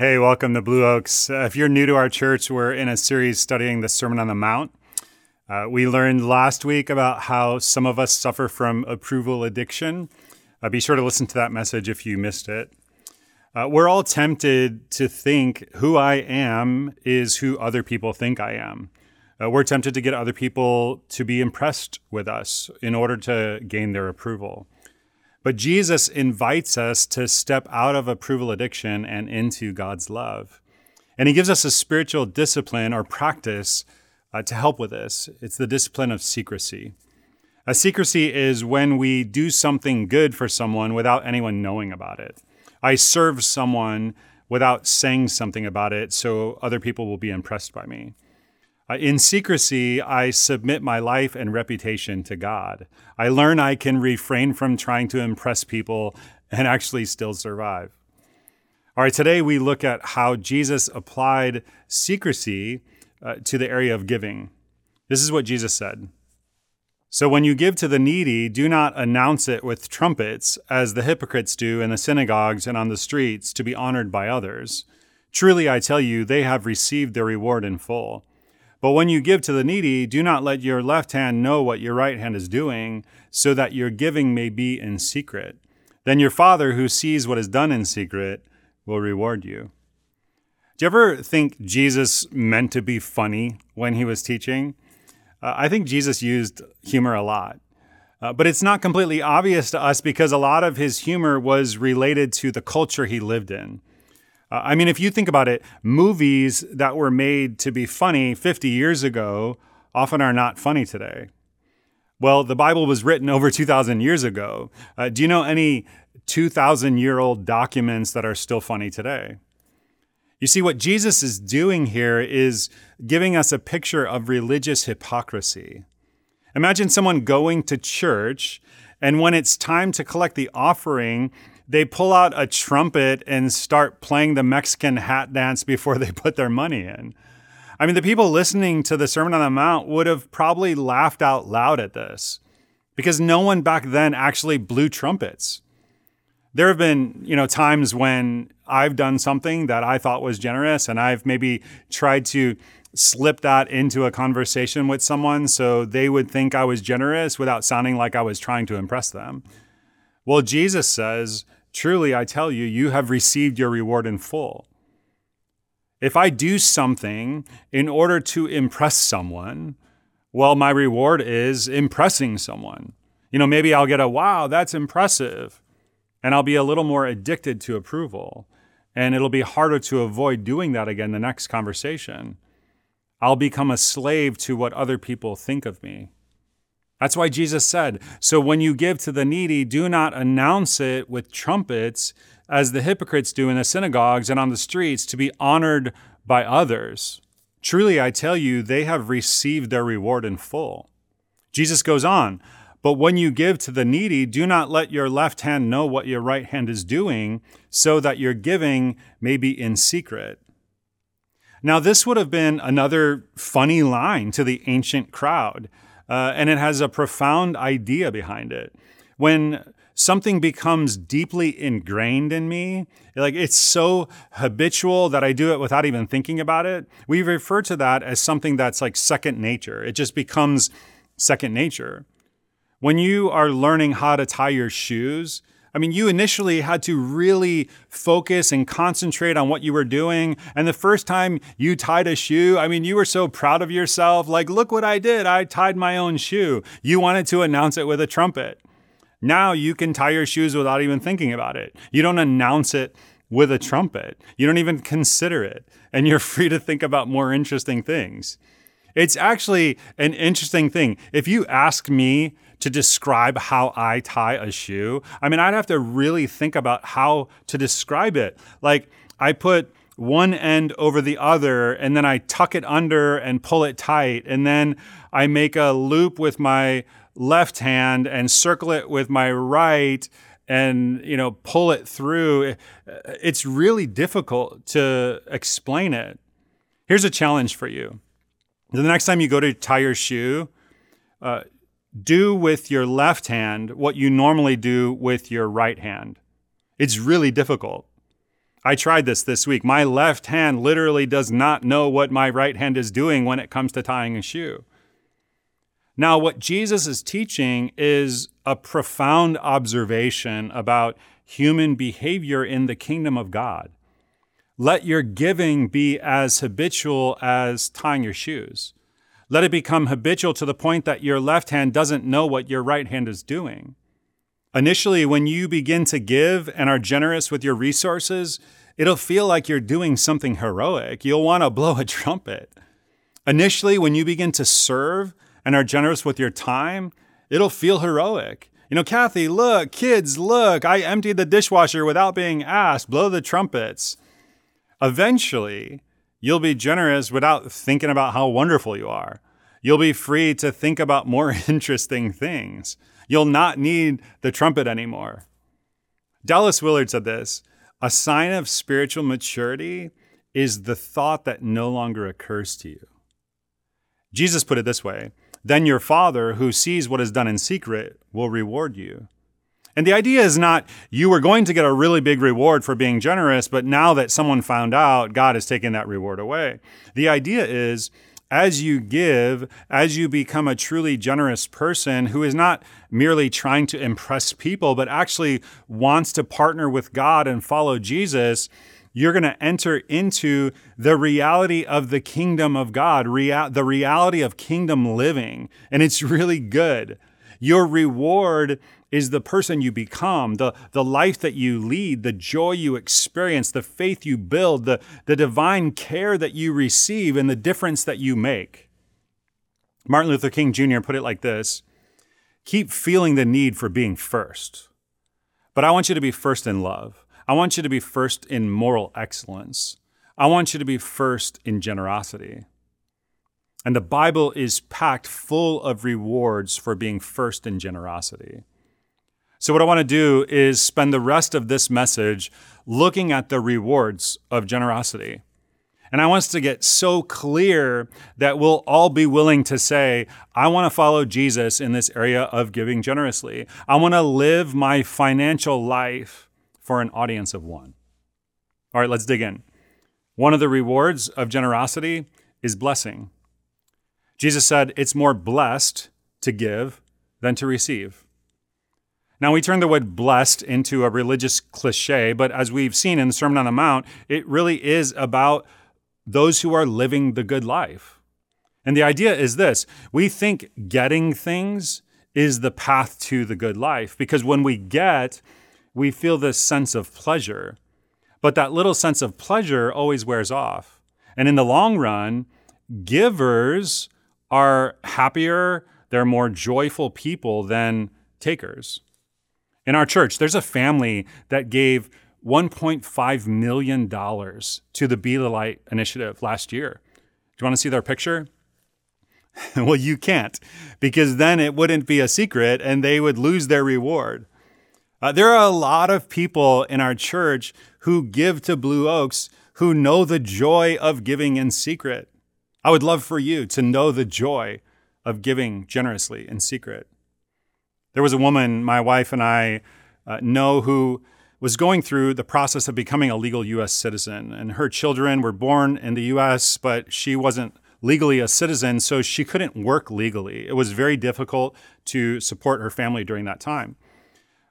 Hey, welcome to Blue Oaks. Uh, if you're new to our church, we're in a series studying the Sermon on the Mount. Uh, we learned last week about how some of us suffer from approval addiction. Uh, be sure to listen to that message if you missed it. Uh, we're all tempted to think who I am is who other people think I am. Uh, we're tempted to get other people to be impressed with us in order to gain their approval. But Jesus invites us to step out of approval addiction and into God's love. And he gives us a spiritual discipline or practice uh, to help with this. It's the discipline of secrecy. A secrecy is when we do something good for someone without anyone knowing about it. I serve someone without saying something about it so other people will be impressed by me. In secrecy, I submit my life and reputation to God. I learn I can refrain from trying to impress people and actually still survive. All right, today we look at how Jesus applied secrecy uh, to the area of giving. This is what Jesus said. So when you give to the needy, do not announce it with trumpets, as the hypocrites do in the synagogues and on the streets to be honored by others. Truly, I tell you, they have received their reward in full. But when you give to the needy, do not let your left hand know what your right hand is doing, so that your giving may be in secret. Then your Father, who sees what is done in secret, will reward you. Do you ever think Jesus meant to be funny when he was teaching? Uh, I think Jesus used humor a lot. Uh, but it's not completely obvious to us because a lot of his humor was related to the culture he lived in. Uh, I mean, if you think about it, movies that were made to be funny 50 years ago often are not funny today. Well, the Bible was written over 2,000 years ago. Uh, do you know any 2,000 year old documents that are still funny today? You see, what Jesus is doing here is giving us a picture of religious hypocrisy. Imagine someone going to church, and when it's time to collect the offering, they pull out a trumpet and start playing the Mexican hat dance before they put their money in. I mean, the people listening to the Sermon on the Mount would have probably laughed out loud at this because no one back then actually blew trumpets. There have been, you know, times when I've done something that I thought was generous and I've maybe tried to slip that into a conversation with someone so they would think I was generous without sounding like I was trying to impress them. Well, Jesus says, Truly, I tell you, you have received your reward in full. If I do something in order to impress someone, well, my reward is impressing someone. You know, maybe I'll get a wow, that's impressive. And I'll be a little more addicted to approval. And it'll be harder to avoid doing that again the next conversation. I'll become a slave to what other people think of me. That's why Jesus said, So when you give to the needy, do not announce it with trumpets, as the hypocrites do in the synagogues and on the streets, to be honored by others. Truly, I tell you, they have received their reward in full. Jesus goes on, But when you give to the needy, do not let your left hand know what your right hand is doing, so that your giving may be in secret. Now, this would have been another funny line to the ancient crowd uh, and it has a profound idea behind it. When something becomes deeply ingrained in me, like it's so habitual that I do it without even thinking about it, we refer to that as something that's like second nature. It just becomes second nature. When you are learning how to tie your shoes, I mean, you initially had to really focus and concentrate on what you were doing. And the first time you tied a shoe, I mean, you were so proud of yourself. Like, look what I did. I tied my own shoe. You wanted to announce it with a trumpet. Now you can tie your shoes without even thinking about it. You don't announce it with a trumpet, you don't even consider it. And you're free to think about more interesting things. It's actually an interesting thing. If you ask me to describe how I tie a shoe, I mean, I'd have to really think about how to describe it. Like, I put one end over the other, and then I tuck it under and pull it tight. And then I make a loop with my left hand and circle it with my right and you know pull it through it's really difficult to explain it here's a challenge for you the next time you go to tie your shoe uh, do with your left hand what you normally do with your right hand it's really difficult I tried this this week. My left hand literally does not know what my right hand is doing when it comes to tying a shoe. Now, what Jesus is teaching is a profound observation about human behavior in the kingdom of God. Let your giving be as habitual as tying your shoes. Let it become habitual to the point that your left hand doesn't know what your right hand is doing. Initially, when you begin to give and are generous with your resources, it'll feel like you're doing something heroic. You'll want to blow a trumpet. Initially, when you begin to serve, and are generous with your time, it'll feel heroic. You know, Kathy, look, kids, look, I emptied the dishwasher without being asked, blow the trumpets. Eventually, you'll be generous without thinking about how wonderful you are. You'll be free to think about more interesting things. You'll not need the trumpet anymore. Dallas Willard said this a sign of spiritual maturity is the thought that no longer occurs to you. Jesus put it this way then your Father, who sees what is done in secret, will reward you. And the idea is not you were going to get a really big reward for being generous, but now that someone found out, God has taken that reward away. The idea is as you give, as you become a truly generous person who is not merely trying to impress people, but actually wants to partner with God and follow Jesus, you're going to enter into the reality of the kingdom of God, rea- the reality of kingdom living. And it's really good. Your reward is the person you become, the, the life that you lead, the joy you experience, the faith you build, the, the divine care that you receive, and the difference that you make. Martin Luther King Jr. put it like this Keep feeling the need for being first, but I want you to be first in love. I want you to be first in moral excellence. I want you to be first in generosity. And the Bible is packed full of rewards for being first in generosity. So, what I want to do is spend the rest of this message looking at the rewards of generosity. And I want us to get so clear that we'll all be willing to say, I want to follow Jesus in this area of giving generously. I want to live my financial life for an audience of one. All right, let's dig in. One of the rewards of generosity is blessing. Jesus said it's more blessed to give than to receive. Now, we turn the word blessed into a religious cliche, but as we've seen in the Sermon on the Mount, it really is about those who are living the good life. And the idea is this we think getting things is the path to the good life because when we get, we feel this sense of pleasure. But that little sense of pleasure always wears off. And in the long run, givers are happier, they're more joyful people than takers. In our church, there's a family that gave $1.5 million to the Be the Light initiative last year. Do you want to see their picture? well, you can't, because then it wouldn't be a secret and they would lose their reward. Uh, there are a lot of people in our church who give to Blue Oaks who know the joy of giving in secret. I would love for you to know the joy of giving generously in secret. There was a woman my wife and I uh, know who was going through the process of becoming a legal U.S. citizen, and her children were born in the U.S., but she wasn't legally a citizen, so she couldn't work legally. It was very difficult to support her family during that time.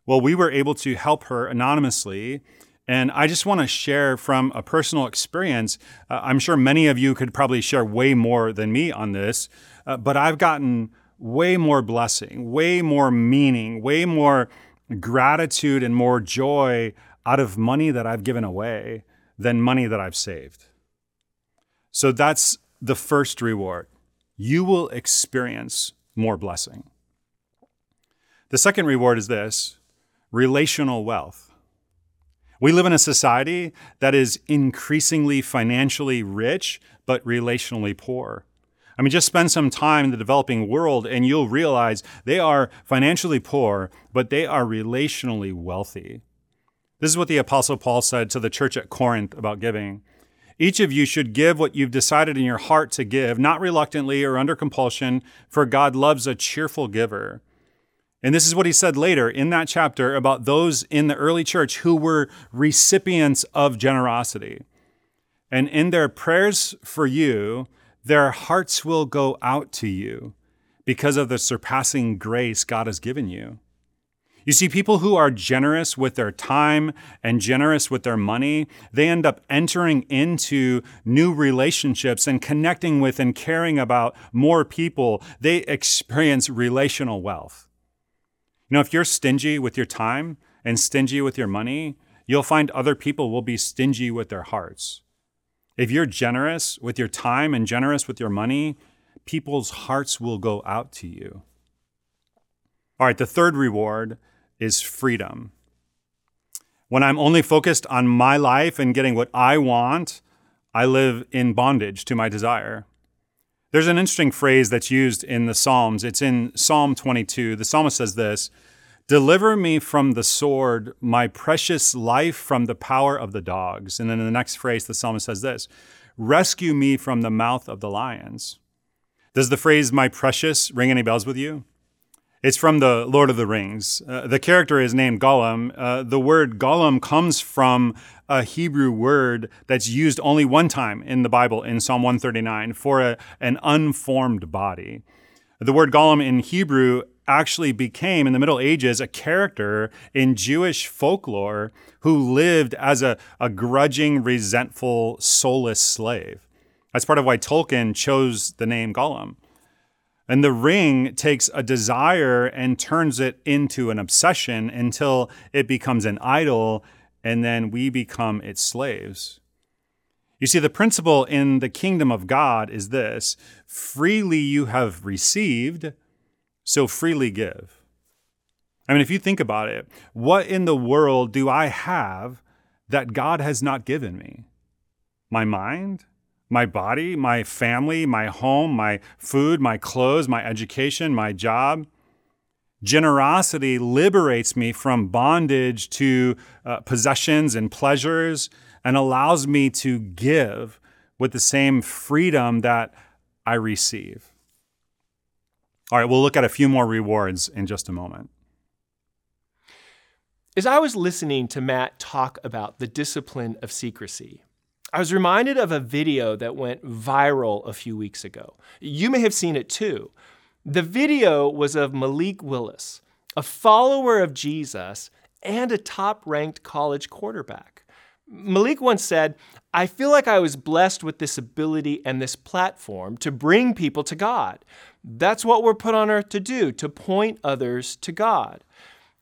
Well, we were able to help her anonymously. And I just want to share from a personal experience. Uh, I'm sure many of you could probably share way more than me on this, uh, but I've gotten way more blessing, way more meaning, way more gratitude and more joy out of money that I've given away than money that I've saved. So that's the first reward. You will experience more blessing. The second reward is this relational wealth. We live in a society that is increasingly financially rich, but relationally poor. I mean, just spend some time in the developing world and you'll realize they are financially poor, but they are relationally wealthy. This is what the Apostle Paul said to the church at Corinth about giving. Each of you should give what you've decided in your heart to give, not reluctantly or under compulsion, for God loves a cheerful giver. And this is what he said later in that chapter about those in the early church who were recipients of generosity. And in their prayers for you, their hearts will go out to you because of the surpassing grace God has given you. You see, people who are generous with their time and generous with their money, they end up entering into new relationships and connecting with and caring about more people. They experience relational wealth. You know, if you're stingy with your time and stingy with your money, you'll find other people will be stingy with their hearts. If you're generous with your time and generous with your money, people's hearts will go out to you. All right, the third reward is freedom. When I'm only focused on my life and getting what I want, I live in bondage to my desire. There's an interesting phrase that's used in the Psalms. It's in Psalm 22. The psalmist says this Deliver me from the sword, my precious life from the power of the dogs. And then in the next phrase, the psalmist says this Rescue me from the mouth of the lions. Does the phrase my precious ring any bells with you? It's from the Lord of the Rings. Uh, the character is named Gollum. Uh, the word Gollum comes from a Hebrew word that's used only one time in the Bible in Psalm 139 for a, an unformed body. The word Gollum in Hebrew actually became, in the Middle Ages, a character in Jewish folklore who lived as a, a grudging, resentful, soulless slave. That's part of why Tolkien chose the name Gollum. And the ring takes a desire and turns it into an obsession until it becomes an idol, and then we become its slaves. You see, the principle in the kingdom of God is this freely you have received so freely give. I mean, if you think about it, what in the world do I have that God has not given me? My mind, my body, my family, my home, my food, my clothes, my education, my job. Generosity liberates me from bondage to uh, possessions and pleasures and allows me to give with the same freedom that I receive. All right, we'll look at a few more rewards in just a moment. As I was listening to Matt talk about the discipline of secrecy, I was reminded of a video that went viral a few weeks ago. You may have seen it too. The video was of Malik Willis, a follower of Jesus and a top ranked college quarterback. Malik once said, I feel like I was blessed with this ability and this platform to bring people to God. That's what we're put on earth to do, to point others to God.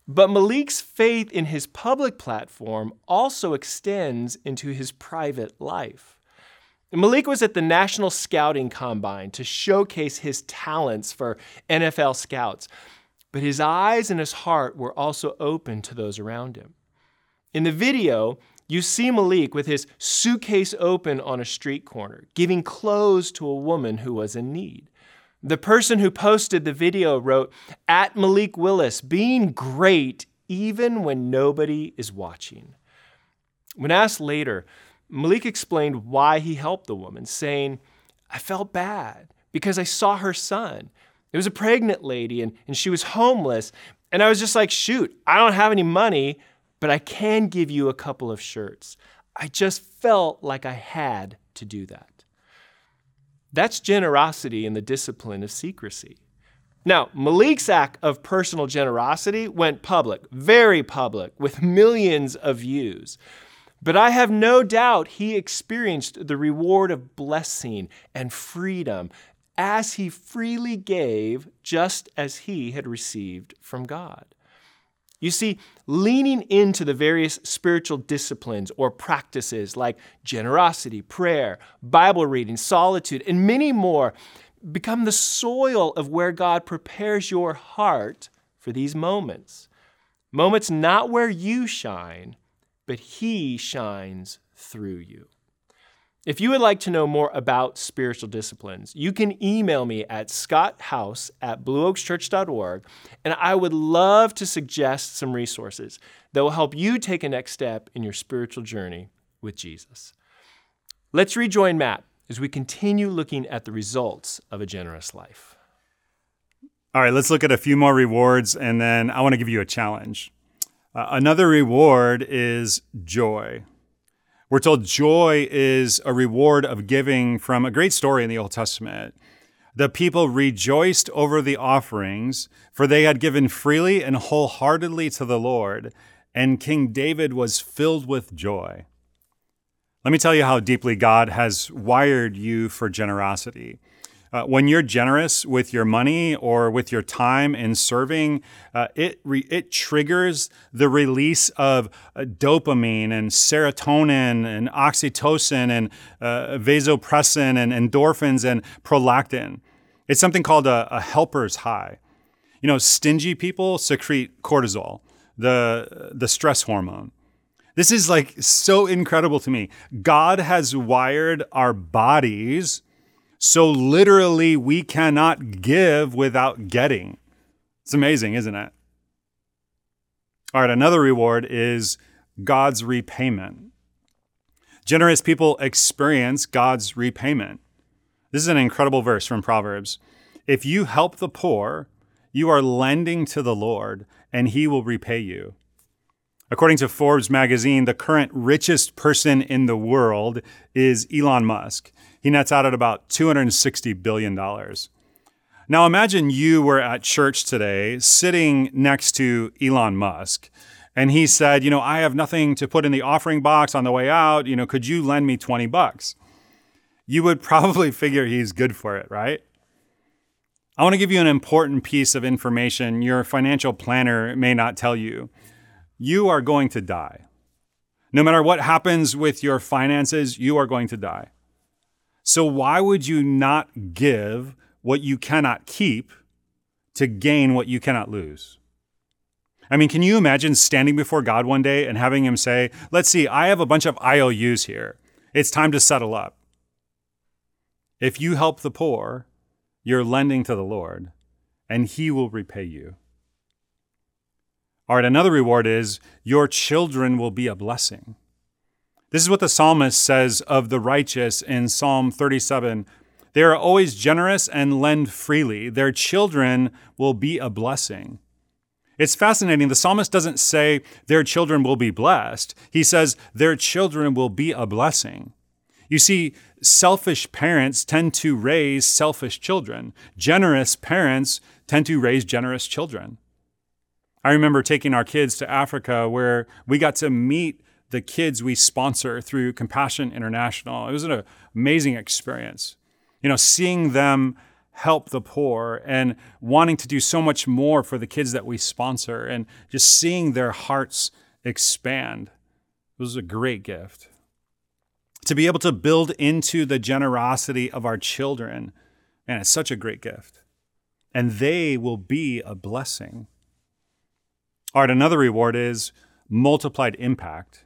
But Malik's faith in his public platform also extends into his private life. Malik was at the National Scouting Combine to showcase his talents for NFL scouts, but his eyes and his heart were also open to those around him. In the video, you see Malik with his suitcase open on a street corner, giving clothes to a woman who was in need. The person who posted the video wrote, At Malik Willis, being great even when nobody is watching. When asked later, Malik explained why he helped the woman, saying, I felt bad because I saw her son. It was a pregnant lady and, and she was homeless. And I was just like, shoot, I don't have any money, but I can give you a couple of shirts. I just felt like I had to do that. That's generosity in the discipline of secrecy. Now, Malik's act of personal generosity went public, very public, with millions of views. But I have no doubt he experienced the reward of blessing and freedom as he freely gave, just as he had received from God. You see, leaning into the various spiritual disciplines or practices like generosity, prayer, Bible reading, solitude, and many more become the soil of where God prepares your heart for these moments. Moments not where you shine, but He shines through you. If you would like to know more about spiritual disciplines, you can email me at scotthouse at blueoakschurch.org, and I would love to suggest some resources that will help you take a next step in your spiritual journey with Jesus. Let's rejoin Matt as we continue looking at the results of a generous life. All right, let's look at a few more rewards, and then I want to give you a challenge. Uh, another reward is joy. We're told joy is a reward of giving from a great story in the Old Testament. The people rejoiced over the offerings, for they had given freely and wholeheartedly to the Lord, and King David was filled with joy. Let me tell you how deeply God has wired you for generosity. Uh, when you're generous with your money or with your time in serving, uh, it re- it triggers the release of uh, dopamine and serotonin and oxytocin and uh, vasopressin and endorphins and prolactin. It's something called a, a helper's high. You know, stingy people secrete cortisol, the the stress hormone. This is like so incredible to me. God has wired our bodies so literally, we cannot give without getting. It's amazing, isn't it? All right, another reward is God's repayment. Generous people experience God's repayment. This is an incredible verse from Proverbs. If you help the poor, you are lending to the Lord, and he will repay you. According to Forbes magazine, the current richest person in the world is Elon Musk. He nets out at about $260 billion. Now imagine you were at church today sitting next to Elon Musk and he said, "You know, I have nothing to put in the offering box on the way out, you know, could you lend me 20 bucks?" You would probably figure he's good for it, right? I want to give you an important piece of information your financial planner may not tell you. You are going to die. No matter what happens with your finances, you are going to die. So why would you not give what you cannot keep to gain what you cannot lose? I mean, can you imagine standing before God one day and having him say, Let's see, I have a bunch of IOUs here. It's time to settle up. If you help the poor, you're lending to the Lord, and he will repay you. All right, another reward is your children will be a blessing. This is what the psalmist says of the righteous in Psalm 37. They are always generous and lend freely. Their children will be a blessing. It's fascinating. The psalmist doesn't say their children will be blessed, he says their children will be a blessing. You see, selfish parents tend to raise selfish children, generous parents tend to raise generous children. I remember taking our kids to Africa where we got to meet the kids we sponsor through Compassion International. It was an amazing experience. You know, seeing them help the poor and wanting to do so much more for the kids that we sponsor and just seeing their hearts expand. It was a great gift. To be able to build into the generosity of our children, and it's such a great gift. And they will be a blessing. All right, another reward is multiplied impact.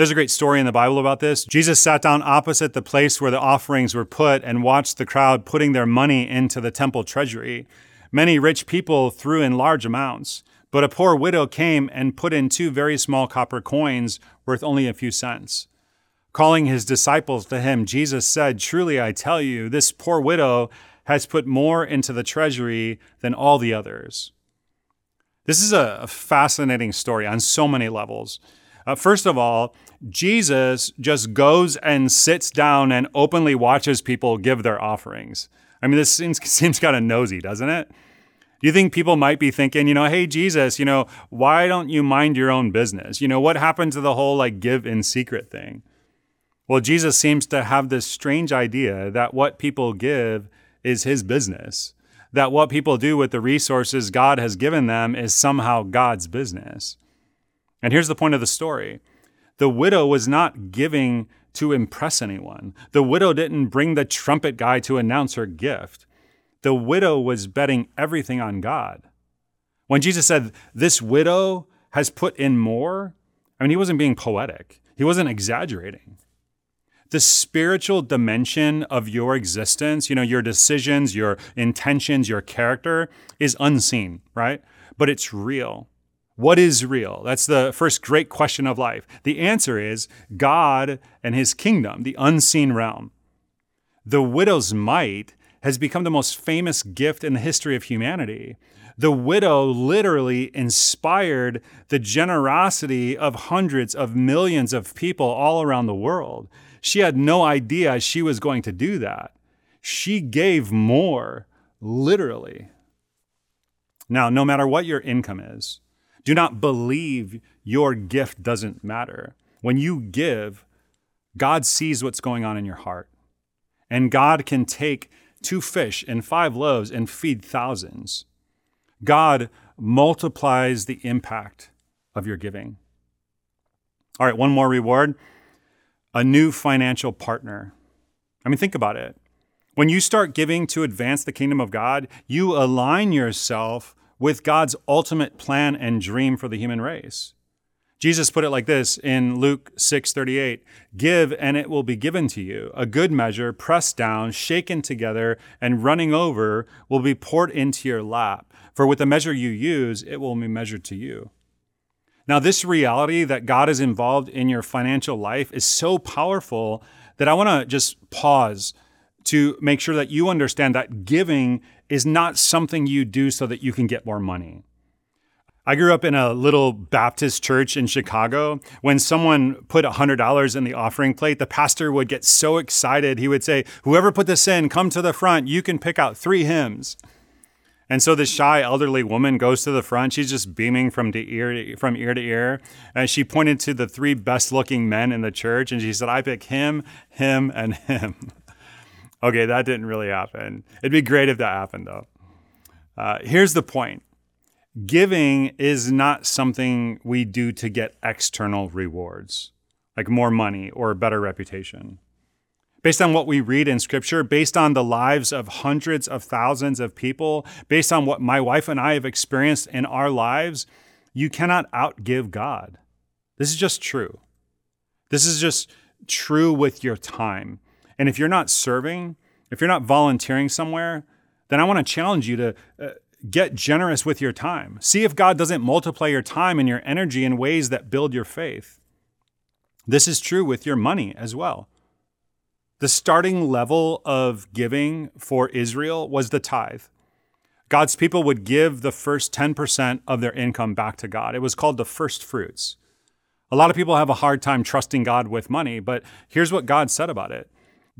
There's a great story in the Bible about this. Jesus sat down opposite the place where the offerings were put and watched the crowd putting their money into the temple treasury. Many rich people threw in large amounts, but a poor widow came and put in two very small copper coins worth only a few cents. Calling his disciples to him, Jesus said, Truly I tell you, this poor widow has put more into the treasury than all the others. This is a fascinating story on so many levels. Uh, first of all, Jesus just goes and sits down and openly watches people give their offerings. I mean, this seems, seems kind of nosy, doesn't it? Do you think people might be thinking, you know, hey, Jesus, you know, why don't you mind your own business? You know, what happened to the whole like give in secret thing? Well, Jesus seems to have this strange idea that what people give is his business, that what people do with the resources God has given them is somehow God's business. And here's the point of the story the widow was not giving to impress anyone. The widow didn't bring the trumpet guy to announce her gift. The widow was betting everything on God. When Jesus said, This widow has put in more, I mean, he wasn't being poetic, he wasn't exaggerating. The spiritual dimension of your existence, you know, your decisions, your intentions, your character is unseen, right? But it's real. What is real? That's the first great question of life. The answer is God and his kingdom, the unseen realm. The widow's mite has become the most famous gift in the history of humanity. The widow literally inspired the generosity of hundreds of millions of people all around the world. She had no idea she was going to do that. She gave more, literally. Now, no matter what your income is, do not believe your gift doesn't matter. When you give, God sees what's going on in your heart. And God can take two fish and five loaves and feed thousands. God multiplies the impact of your giving. All right, one more reward a new financial partner. I mean, think about it. When you start giving to advance the kingdom of God, you align yourself with God's ultimate plan and dream for the human race. Jesus put it like this in Luke 6:38, "Give and it will be given to you. A good measure, pressed down, shaken together, and running over will be poured into your lap. For with the measure you use, it will be measured to you." Now, this reality that God is involved in your financial life is so powerful that I want to just pause to make sure that you understand that giving is not something you do so that you can get more money. I grew up in a little Baptist church in Chicago. When someone put $100 in the offering plate, the pastor would get so excited. He would say, Whoever put this in, come to the front. You can pick out three hymns. And so this shy elderly woman goes to the front. She's just beaming from ear to, from ear to ear. And she pointed to the three best looking men in the church and she said, I pick him, him, and him. okay, that didn't really happen. It'd be great if that happened though. Uh, here's the point giving is not something we do to get external rewards, like more money or a better reputation based on what we read in scripture, based on the lives of hundreds of thousands of people, based on what my wife and I have experienced in our lives, you cannot outgive God. This is just true. This is just true with your time. And if you're not serving, if you're not volunteering somewhere, then I want to challenge you to uh, get generous with your time. See if God doesn't multiply your time and your energy in ways that build your faith. This is true with your money as well. The starting level of giving for Israel was the tithe. God's people would give the first 10% of their income back to God. It was called the first fruits. A lot of people have a hard time trusting God with money, but here's what God said about it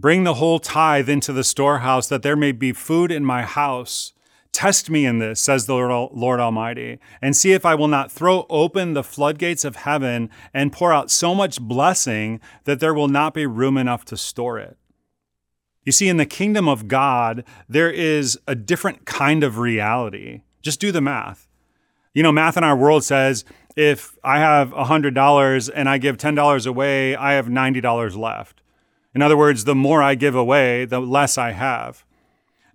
Bring the whole tithe into the storehouse, that there may be food in my house. Test me in this, says the Lord Almighty, and see if I will not throw open the floodgates of heaven and pour out so much blessing that there will not be room enough to store it. You see, in the kingdom of God, there is a different kind of reality. Just do the math. You know, math in our world says if I have $100 and I give $10 away, I have $90 left. In other words, the more I give away, the less I have.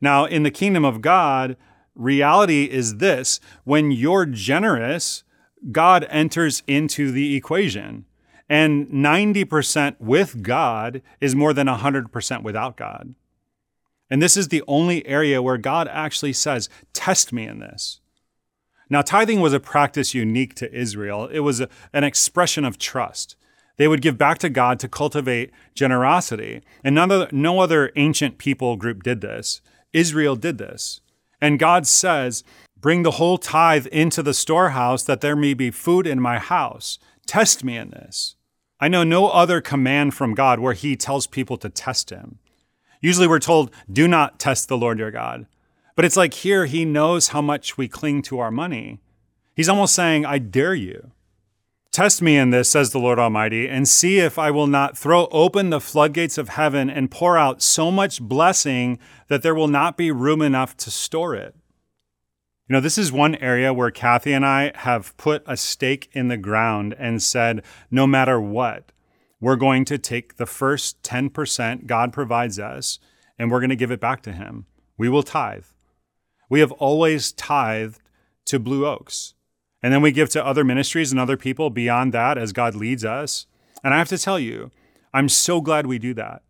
Now, in the kingdom of God, reality is this when you're generous, God enters into the equation. And 90% with God is more than 100% without God. And this is the only area where God actually says, Test me in this. Now, tithing was a practice unique to Israel, it was a, an expression of trust. They would give back to God to cultivate generosity. And none other, no other ancient people group did this. Israel did this. And God says, Bring the whole tithe into the storehouse that there may be food in my house. Test me in this. I know no other command from God where He tells people to test Him. Usually we're told, Do not test the Lord your God. But it's like here, He knows how much we cling to our money. He's almost saying, I dare you. Test me in this, says the Lord Almighty, and see if I will not throw open the floodgates of heaven and pour out so much blessing that there will not be room enough to store it. You know, this is one area where Kathy and I have put a stake in the ground and said, no matter what, we're going to take the first 10% God provides us and we're going to give it back to Him. We will tithe. We have always tithed to Blue Oaks. And then we give to other ministries and other people beyond that as God leads us. And I have to tell you, I'm so glad we do that.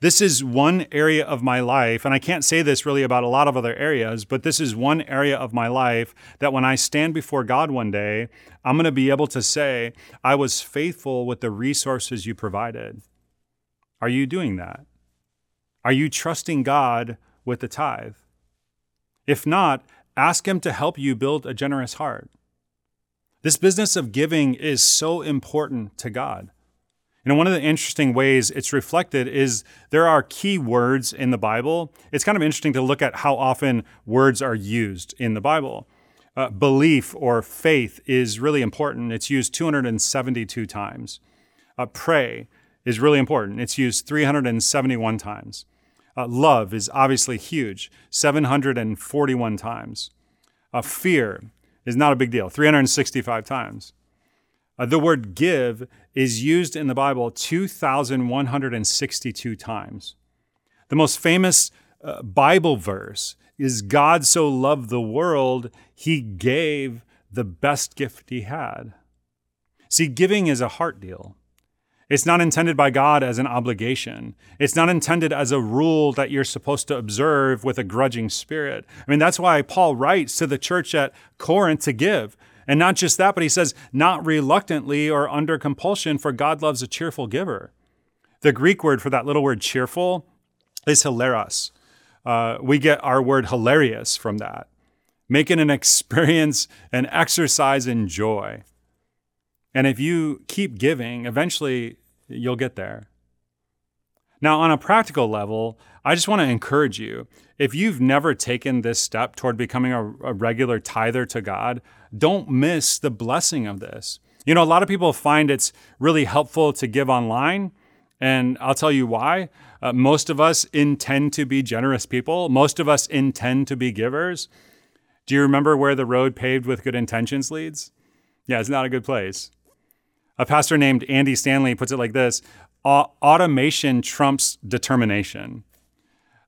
This is one area of my life, and I can't say this really about a lot of other areas, but this is one area of my life that when I stand before God one day, I'm going to be able to say, I was faithful with the resources you provided. Are you doing that? Are you trusting God with the tithe? If not, ask Him to help you build a generous heart. This business of giving is so important to God. You know, one of the interesting ways it's reflected is there are key words in the Bible. It's kind of interesting to look at how often words are used in the Bible. Uh, belief or faith is really important. It's used 272 times. Uh, pray is really important. It's used 371 times. Uh, love is obviously huge, 741 times. Uh, fear is not a big deal, 365 times. Uh, the word give is used in the Bible 2,162 times. The most famous uh, Bible verse is God so loved the world, he gave the best gift he had. See, giving is a heart deal. It's not intended by God as an obligation. It's not intended as a rule that you're supposed to observe with a grudging spirit. I mean, that's why Paul writes to the church at Corinth to give. And not just that, but he says, not reluctantly or under compulsion, for God loves a cheerful giver. The Greek word for that little word cheerful is hilaros. Uh, we get our word hilarious from that. making an experience, an exercise in joy. And if you keep giving, eventually you'll get there. Now, on a practical level, I just want to encourage you if you've never taken this step toward becoming a, a, regular tither to God, don't miss the blessing of this. You know, a lot of people find it's really helpful to give online, and I'll tell you why. Uh, most of us intend to be generous people, most of us intend to be givers. Do you remember where the road paved with good intentions leads? Yeah, it's not a good place. A pastor named Andy Stanley puts it like this automation trumps determination.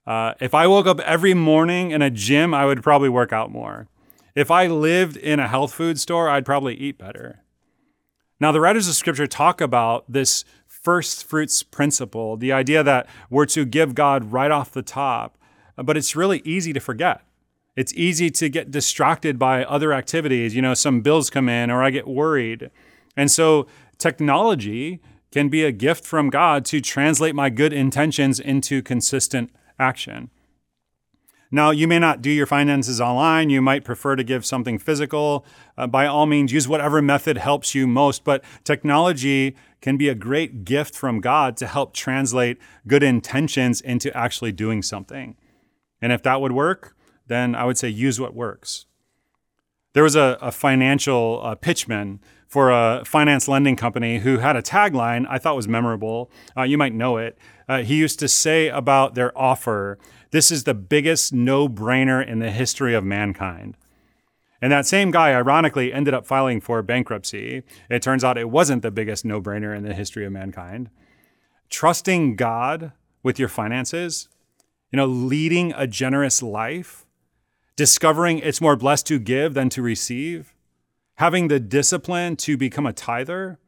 Uh, if I woke up every morning in a gym, I would probably work out more. If I lived in a health food store, I'd probably eat better. Now, the writers of scripture talk about this first fruits principle, the idea that we're to give God right off the top, but it's really easy to forget. It's easy to get distracted by other activities. You know, some bills come in or I get worried. And so technology can be a gift from God to translate my good intentions into consistent action. Now, you may not do your finances online. You might prefer to give something physical. Uh, by all means, use whatever method helps you most. But technology can be a great gift from God to help translate good intentions into actually doing something. And if that would work, then I would say use what works. There was a, a financial uh, pitchman for a finance lending company who had a tagline I thought was memorable. Uh, you might know it. Uh, he used to say about their offer, This is the biggest no brainer in the history of mankind. And that same guy, ironically, ended up filing for bankruptcy. It turns out it wasn't the biggest no brainer in the history of mankind. Trusting God with your finances, you know, leading a generous life, discovering it's more blessed to give than to receive, having the discipline to become a tither,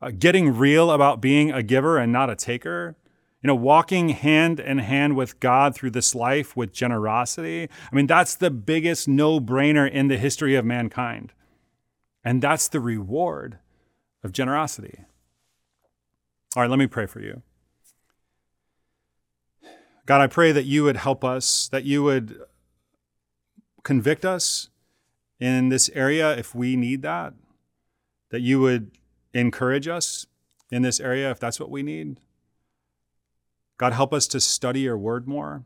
uh, getting real about being a giver and not a taker, you know, walking hand in hand with God through this life with generosity. I mean, that's the biggest no brainer in the history of mankind. And that's the reward of generosity. All right, let me pray for you. God, I pray that you would help us, that you would convict us in this area if we need that, that you would encourage us in this area if that's what we need. God, help us to study your word more.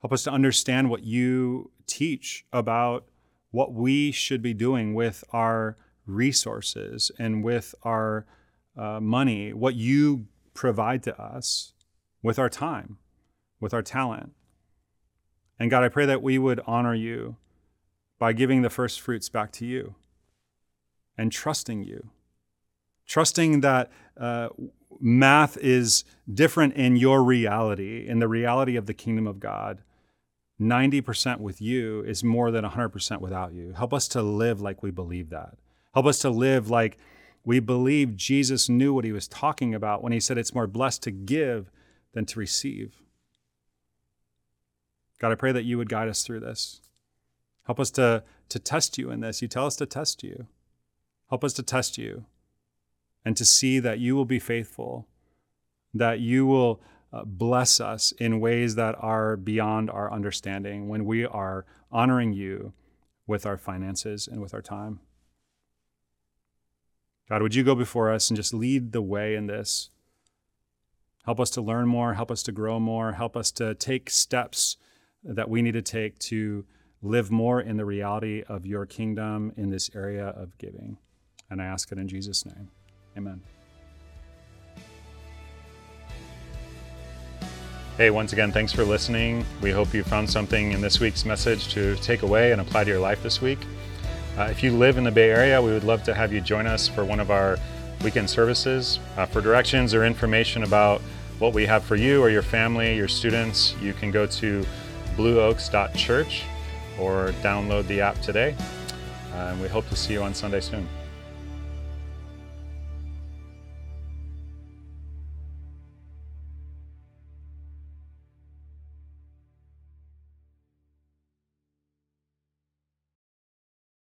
Help us to understand what you teach about what we should be doing with our resources and with our uh, money, what you provide to us with our time, with our talent. And God, I pray that we would honor you by giving the first fruits back to you and trusting you. Trusting that uh, math is different in your reality, in the reality of the kingdom of God, 90% with you is more than 100% without you. Help us to live like we believe that. Help us to live like we believe Jesus knew what he was talking about when he said it's more blessed to give than to receive. God, I pray that you would guide us through this. Help us to, to test you in this. You tell us to test you. Help us to test you and to see that you will be faithful, that you will uh, bless us in ways that are beyond our understanding when we are honoring you with our finances and with our time. God, would you go before us and just lead the way in this? Help us to learn more, help us to grow more, help us to take steps that we need to take to live more in the reality of your kingdom in this area of giving. And I ask it in Jesus' name. Amen. Hey, once again, thanks for listening. We hope you found something in this week's message to take away and apply to your life this week. Uh, if you live in the Bay Area, we would love to have you join us for one of our weekend services. Uh, for directions or information about what we have for you or your family, your students, you can go to blueoaks.church or download the app today. And we hope to see you on Sunday soon.